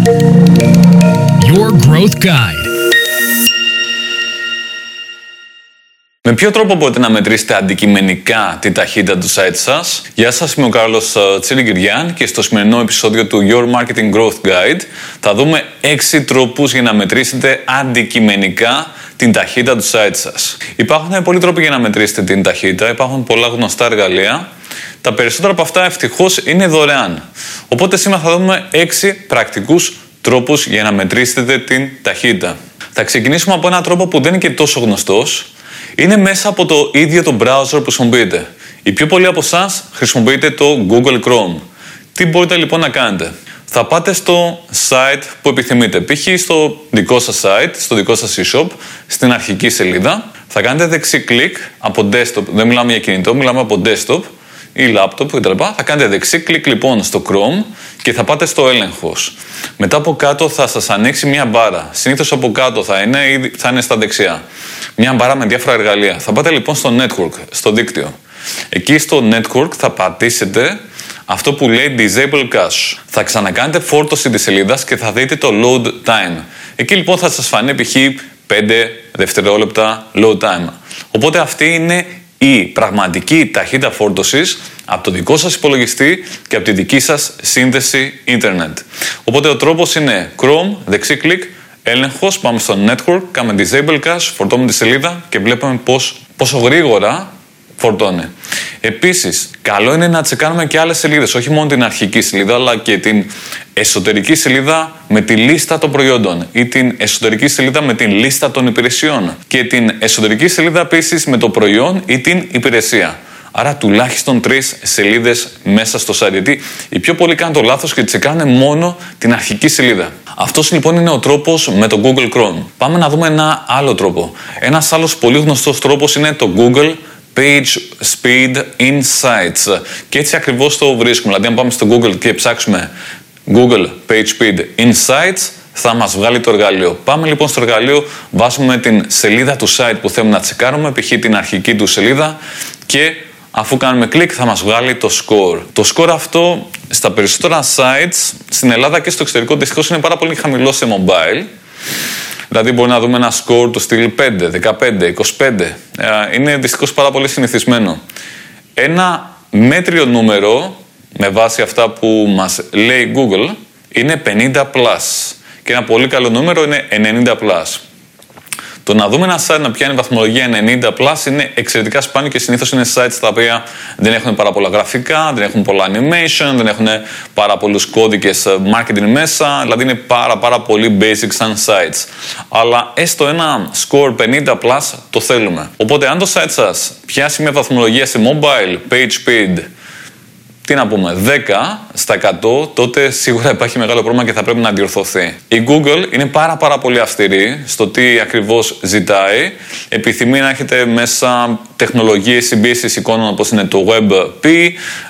Your Growth Guide. Με ποιο τρόπο μπορείτε να μετρήσετε αντικειμενικά την ταχύτητα του site σας; Γεια σας, είμαι ο Κάρλος ε, Τσίλιγκυριάν και στο σημερινό επεισόδιο του Your Marketing Growth Guide θα δούμε 6 τρόπους για να μετρήσετε αντικειμενικά την ταχύτητα του site σας. Υπάρχουν πολλοί τρόποι για να μετρήσετε την ταχύτητα, υπάρχουν πολλά γνωστά εργαλεία. Τα περισσότερα από αυτά ευτυχώς είναι δωρεάν. Οπότε σήμερα θα δούμε 6 πρακτικούς τρόπους για να μετρήσετε την ταχύτητα. Θα ξεκινήσουμε από έναν τρόπο που δεν είναι και τόσο γνωστός. Είναι μέσα από το ίδιο το browser που χρησιμοποιείτε. Οι πιο πολλοί από εσάς χρησιμοποιείτε το Google Chrome. Τι μπορείτε λοιπόν να κάνετε; Θα πάτε στο site που επιθυμείτε. Π.χ. στο δικό σας site, στο δικό σας e-shop, στην αρχική σελίδα. Θα κάνετε δεξί κλικ από desktop. Δεν μιλάμε για κινητό, μιλάμε από desktop ή laptop κτλ. Θα κάνετε δεξί κλικ λοιπόν στο Chrome και θα πάτε στο έλεγχος. Μετά από κάτω θα σας ανοίξει μια μπάρα. Συνήθως από κάτω θα είναι ή θα είναι στα δεξιά. Μια μπάρα με διάφορα εργαλεία. Θα πάτε λοιπόν στο network, στο δίκτυο. Εκεί στο network θα πατήσετε αυτό που λέει Disable Cache. Θα ξανακάνετε φόρτωση της σελίδας και θα δείτε το Load Time. Εκεί λοιπόν θα σας φανεί π.χ. 5 δευτερόλεπτα load time. Οπότε αυτή είναι η πραγματική ταχύτητα φόρτωσης από το δικό σας υπολογιστή και από τη δική σας σύνδεση ίντερνετ. Οπότε ο τρόπος είναι Chrome, δεξί κλικ, έλεγχος, πάμε στο network, κάνουμε disable cache, φορτώνουμε τη σελίδα και βλέπουμε πώς, πόσο γρήγορα φορτώνει. Επίσης, καλό είναι να τσεκάνουμε και άλλες σελίδες, όχι μόνο την αρχική σελίδα, αλλά και την εσωτερική σελίδα με τη λίστα των προϊόντων ή την εσωτερική σελίδα με την λίστα των υπηρεσιών και την εσωτερική σελίδα επίσης με το προϊόν ή την υπηρεσία. Άρα τουλάχιστον τρεις σελίδες μέσα στο site. Γιατί οι πιο πολλοί κάνουν το λάθος και τσεκάνε μόνο την αρχική σελίδα. Αυτός λοιπόν είναι ο τρόπος με το Google Chrome. Πάμε να δούμε ένα άλλο τρόπο. Ένας άλλος πολύ γνωστός τρόπος είναι το Google Page Speed Insights. Και έτσι ακριβώς το βρίσκουμε. Δηλαδή, αν πάμε στο Google και ψάξουμε Google Page Speed Insights, θα μας βγάλει το εργαλείο. Πάμε λοιπόν στο εργαλείο, βάζουμε την σελίδα του site που θέλουμε να τσεκάρουμε, π.χ. την αρχική του σελίδα και αφού κάνουμε κλικ θα μας βγάλει το score. Το score αυτό στα περισσότερα sites στην Ελλάδα και στο εξωτερικό δυστυχώς είναι πάρα πολύ χαμηλό σε mobile. Δηλαδή μπορεί να δούμε ένα score του στυλ 5, 15, 25. Είναι δυστυχώς πάρα πολύ συνηθισμένο. Ένα μέτριο νούμερο με βάση αυτά που μας λέει Google είναι 50+. Και ένα πολύ καλό νούμερο είναι 90+. Το να δούμε ένα site να πιάνει βαθμολογία 90 plus είναι εξαιρετικά σπάνιο και συνήθως είναι sites τα οποία δεν έχουν πάρα πολλά γραφικά, δεν έχουν πολλά animation, δεν έχουν πάρα πολλούς κώδικες ε, marketing μέσα, δηλαδή είναι πάρα, πάρα πολύ basic σαν sites. Αλλά έστω ένα score 50 plus το θέλουμε. Οπότε αν το site σας πιάσει μια βαθμολογία σε mobile, page speed, τι να πούμε, 10 στα 100, τότε σίγουρα υπάρχει μεγάλο πρόβλημα και θα πρέπει να διορθωθεί. Η Google είναι πάρα πάρα πολύ αυστηρή στο τι ακριβώς ζητάει. Επιθυμεί να έχετε μέσα τεχνολογίες συμπίεσης εικόνων όπως είναι το WebP,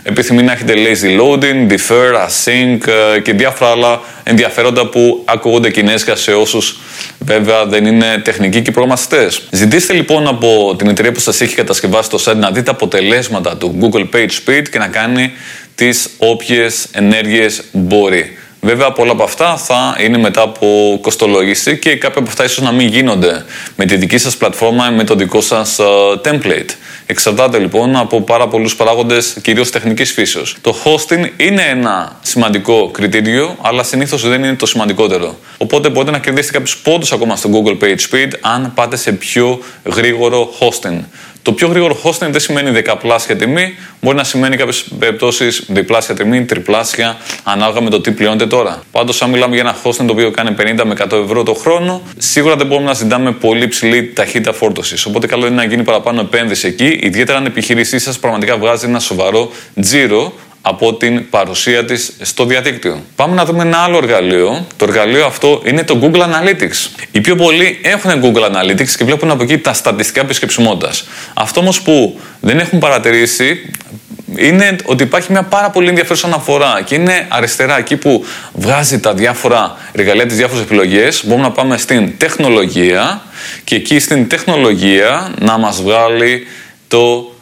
επιθυμεί να έχετε lazy loading, defer, async ε, και διάφορα άλλα ενδιαφέροντα που ακούγονται κινέζικα σε όσους βέβαια δεν είναι τεχνικοί και προγραμματιστές. Ζητήστε λοιπόν από την εταιρεία που σας έχει κατασκευάσει το site να δείτε αποτελέσματα του Google Page Speed και να κάνει τις όποιες ενέργειες μπορεί. Βέβαια, πολλά από αυτά θα είναι μετά από κοστολόγηση και κάποια από αυτά ίσως να μην γίνονται με τη δική σας πλατφόρμα ή με το δικό σας uh, template. Εξαρτάται λοιπόν από πάρα πολλούς παράγοντες, κυρίως τεχνικής φύσεως. Το hosting είναι ένα σημαντικό κριτήριο, αλλά συνήθως δεν είναι το σημαντικότερο. Οπότε μπορείτε να κερδίσετε κάποιους πόντους ακόμα στο Google Page Speed αν πάτε σε πιο γρήγορο hosting. Το πιο γρήγορο hosting δεν σημαίνει δεκαπλάσια τιμή, μπορεί να σημαίνει κάποιες περιπτώσεις διπλάσια τιμή, τριπλάσια, ανάλογα με το τι πληρώνετε τώρα. Πάντως, αν μιλάμε για ένα hosting το οποίο κάνει 50 με 100 ευρώ το χρόνο, σίγουρα δεν μπορούμε να ζητάμε πολύ ψηλή ταχύτητα φόρτωσης. Οπότε, καλό είναι να γίνει παραπάνω επένδυση εκεί, ιδιαίτερα αν η επιχείρησή σας πραγματικά βγάζει ένα σοβαρό τζίρο από την παρουσία της στο διαδίκτυο. Πάμε να δούμε ένα άλλο εργαλείο. Το εργαλείο αυτό είναι το Google Analytics. Οι πιο πολλοί έχουν Google Analytics και βλέπουν από εκεί τα στατιστικά επισκεψιμότητας. Αυτό όμως που δεν έχουν παρατηρήσει είναι ότι υπάρχει μια πάρα πολύ ενδιαφέρουσα αναφορά και είναι αριστερά εκεί που βγάζει τα διάφορα εργαλεία, τις διάφορες επιλογές. Μπορούμε να πάμε στην τεχνολογία και εκεί στην τεχνολογία να μας βγάλει το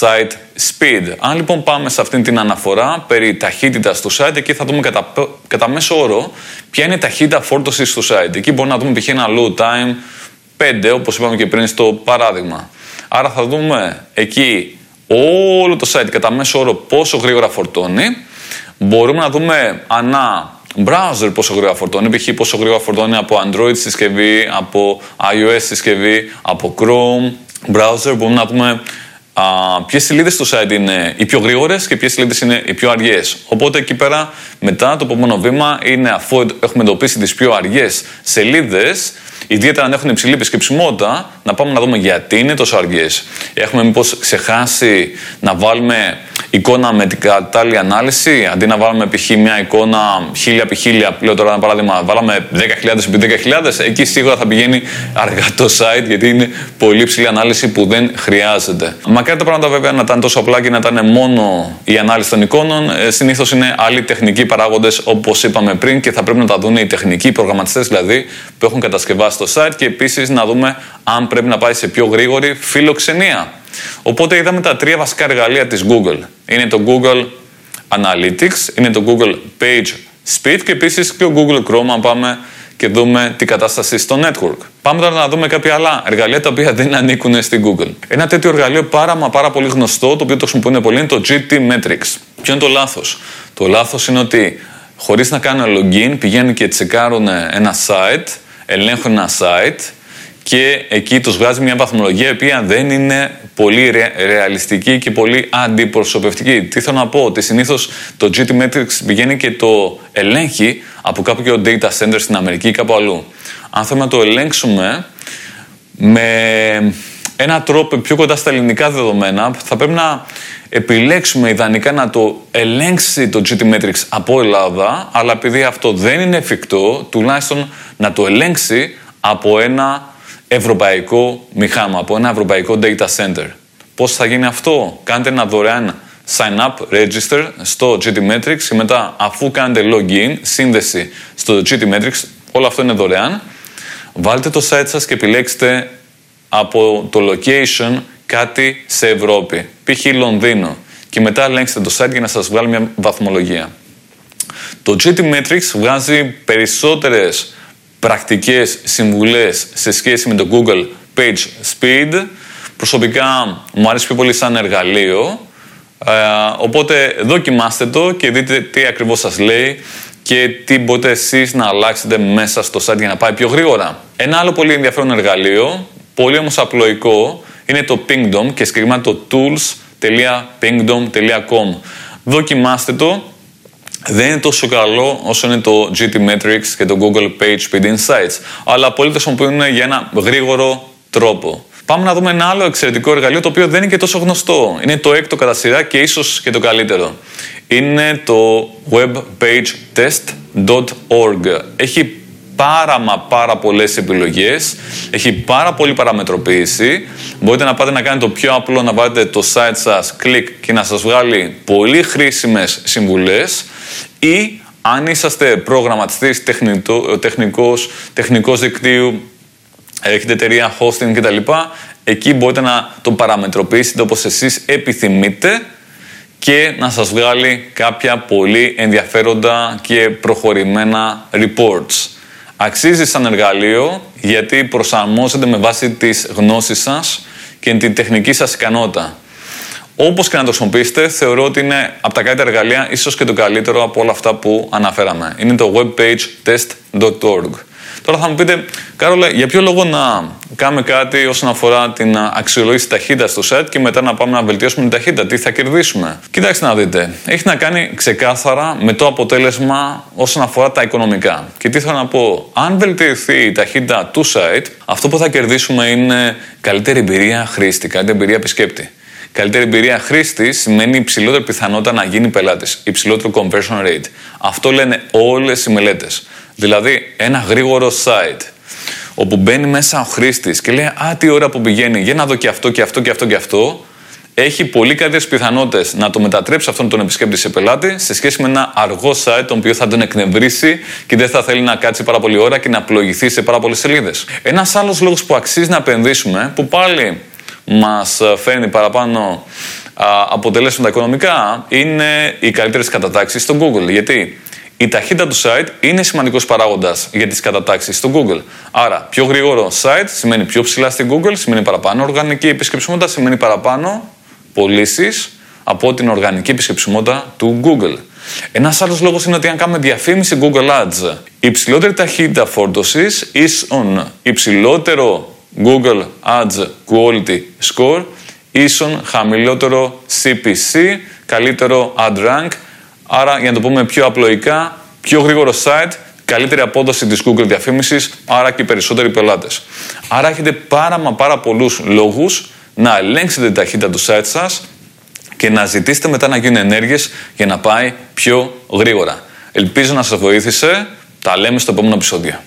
site speed. Αν λοιπόν πάμε σε αυτήν την αναφορά περί ταχύτητας του site, εκεί θα δούμε κατά, κατά μέσο όρο ποια είναι η ταχύτητα φόρτωσης του site. Εκεί μπορούμε να δούμε π.χ. ένα load time 5, όπως είπαμε και πριν στο παράδειγμα. Άρα θα δούμε εκεί όλο το site κατά μέσο όρο πόσο γρήγορα φορτώνει. Μπορούμε να δούμε ανά browser πόσο γρήγορα φορτώνει, π.χ. πόσο γρήγορα φορτώνει από Android συσκευή, από iOS συσκευή, από Chrome browser. Μπορούμε να δούμε ποιες σελίδες στο site είναι οι πιο γρήγορες και ποιες σελίδες είναι οι πιο αργές. Οπότε εκεί πέρα, μετά το επόμενο βήμα είναι αφού έχουμε εντοπίσει τις πιο αργές σελίδες, ιδιαίτερα αν έχουν υψηλή επισκεψιμότητα, να πάμε να δούμε γιατί είναι τόσο αργές. Έχουμε μήπως ξεχάσει να βάλουμε εικόνα με την κατάλληλη ανάλυση, αντί να βάλουμε π.χ. μια εικόνα 1000 επί 1000, λέω τώρα ένα παράδειγμα, βάλαμε 10.000 επί 10.000, εκεί σίγουρα θα πηγαίνει αργά το site γιατί είναι πολύ ψηλή ανάλυση που δεν χρειάζεται. Μακάρι τα πράγματα βέβαια να ήταν τόσο απλά και να ήταν μόνο η ανάλυση των εικόνων. Ε, Συνήθως είναι άλλοι τεχνικοί παράγοντες όπως είπαμε πριν και θα πρέπει να τα δουν οι τεχνικοί προγραμματιστές δηλαδή που έχουν κατασκευάσει το site και επίσης να δούμε αν πρέπει να πάει σε πιο γρήγορη φιλοξενία. Οπότε είδαμε τα τρία βασικά εργαλεία της Google. Είναι το Google Analytics, είναι το Google Page Speed και επίσης και ο Google Chrome αν πάμε και δούμε την κατάσταση στο network. Πάμε τώρα να δούμε κάποια άλλα εργαλεία τα οποία δεν ανήκουν στην Google. Ένα τέτοιο εργαλείο πάρα μα πάρα πολύ γνωστό, το οποίο το χρησιμοποιούν πολύ, είναι το GT Metrics. Ποιο είναι το λάθος; Το λάθος είναι ότι χωρίς να κάνουν login πηγαίνουν και τσεκάρουν ένα site, ελέγχουν ένα site και εκεί τους βγάζει μια βαθμολογία η οποία δεν είναι πολύ ρεαλιστική και πολύ αντιπροσωπευτική. Τι θέλω να πω, ότι συνήθως το GT Metrics πηγαίνει και το ελέγχει από κάποιο data center στην Αμερική ή κάπου αλλού. Αν θέλουμε να το ελέγξουμε με ένα τρόπο πιο κοντά στα ελληνικά δεδομένα, θα πρέπει να επιλέξουμε ιδανικά να το ελέγξει το GT Metrics από Ελλάδα, αλλά επειδή αυτό δεν είναι εφικτό, τουλάχιστον να το ελέγξει από ένα ευρωπαϊκό μηχάνημα, από ένα ευρωπαϊκό data center. Πώς θα γίνει αυτό; Κάντε ένα δωρεάν sign up, register στο GTmetrix και μετά αφού κάνετε login, σύνδεση στο GTmetrix, όλο αυτό είναι δωρεάν, βάλτε το site σας και επιλέξτε από το location κάτι σε Ευρώπη, π.χ. Λονδίνο και μετά ελέγξτε το site για να σας βγάλει μια βαθμολογία. Το GTmetrix βγάζει περισσότερες πρακτικές συμβουλές σε σχέση με το Google Page Speed. Προσωπικά μου αρέσει πιο πολύ σαν εργαλείο, ε, οπότε δοκιμάστε το και δείτε τι ακριβώς σας λέει και τι μπορείτε εσείς να αλλάξετε μέσα στο site για να πάει πιο γρήγορα. Ένα άλλο πολύ ενδιαφέρον εργαλείο, πολύ όμως απλοϊκό, είναι το Pingdom και συγκεκριμένα το tools.pingdom.com. Δοκιμάστε το δεν είναι τόσο καλό όσο είναι το GT Metrics και το Google Page Speed Insights. Αλλά πολλοί το χρησιμοποιούν για ένα γρήγορο τρόπο. Πάμε να δούμε ένα άλλο εξαιρετικό εργαλείο το οποίο δεν είναι και τόσο γνωστό. Είναι το έκτο κατά σειρά και ίσως και το καλύτερο. Είναι το webpagetest.org. Έχει πάρα μα πάρα πολλές επιλογές, έχει πάρα πολύ παραμετροποίηση. Μπορείτε να πάτε να κάνετε το πιο απλό, να βάλετε το site σας, κλικ και να σας βγάλει πολύ χρήσιμες συμβουλές ή αν είσαστε προγραμματιστής, τεχνικός, τεχνικός δικτύου, έχετε εταιρεία hosting κτλ. Εκεί μπορείτε να το παραμετροποιήσετε όπως εσείς επιθυμείτε και να σας βγάλει κάποια πολύ ενδιαφέροντα και προχωρημένα reports. Αξίζει σαν εργαλείο γιατί προσαρμόζεται με βάση τις γνώσεις σας και την τεχνική σας ικανότητα. Όπως και να το χρησιμοποιήσετε, θεωρώ ότι είναι από τα καλύτερα εργαλεία, ίσως και το καλύτερο από όλα αυτά που αναφέραμε. Είναι το webpagetest.org. Τώρα θα μου πείτε, Κάρολα, για ποιο λόγο να κάνουμε κάτι όσον αφορά την αξιολόγηση ταχύτητας στο site και μετά να πάμε να βελτιώσουμε την ταχύτητα; Τι θα κερδίσουμε; Κοιτάξτε να δείτε. Έχει να κάνει ξεκάθαρα με το αποτέλεσμα όσον αφορά τα οικονομικά. Και τι θέλω να πω. Αν βελτιωθεί η ταχύτητα του site, αυτό που θα κερδίσουμε είναι καλύτερη εμπειρία χρήστη, καλύτερη εμπειρία επισκέπτη. Καλύτερη εμπειρία χρήστη σημαίνει υψηλότερη πιθανότητα να γίνει πελάτης, υψηλότερο conversion rate. Αυτό λένε όλες οι μελέτες. Δηλαδή, ένα γρήγορο site όπου μπαίνει μέσα ο χρήστης και λέει Α, τι ώρα που πηγαίνει, για να δω και αυτό και αυτό και αυτό και αυτό, έχει πολύ καλύτερε πιθανότητες να το μετατρέψει αυτόν τον επισκέπτη σε πελάτη σε σχέση με ένα αργό site το οποίο θα τον εκνευρίσει και δεν θα θέλει να κάτσει πάρα πολύ ώρα και να πλοηγηθεί σε πάρα πολλές σελίδες. Ένας άλλος λόγος που αξίζει να επενδύσουμε, που πάλι μας φέρνει παραπάνω αποτελέσματα οικονομικά είναι οι καλύτερες κατατάξεις στο Google. Γιατί η ταχύτητα του site είναι σημαντικός παράγοντας για τις κατατάξεις στο Google. Άρα, πιο γρήγορο site σημαίνει πιο ψηλά στην Google, σημαίνει παραπάνω οργανική επισκεψιμότητα, σημαίνει παραπάνω πωλήσεις από την οργανική επισκεψιμότητα του Google. Ένας άλλος λόγος είναι ότι αν κάνουμε διαφήμιση Google Ads, η υψηλότερη ταχύτητα φόρτωσης ίσον υψηλότερο Google Ads Quality Score ίσον χαμηλότερο CPC, καλύτερο ad rank. Άρα, για να το πούμε πιο απλοϊκά, πιο γρήγορο site, καλύτερη απόδοση της Google διαφήμισης, άρα και περισσότεροι πελάτες. Άρα έχετε πάρα μα πάρα πολλούς λόγους να ελέγξετε την ταχύτητα του site σας και να ζητήσετε μετά να γίνουν ενέργειες για να πάει πιο γρήγορα. Ελπίζω να σας βοήθησε. Τα λέμε στο επόμενο επεισόδιο.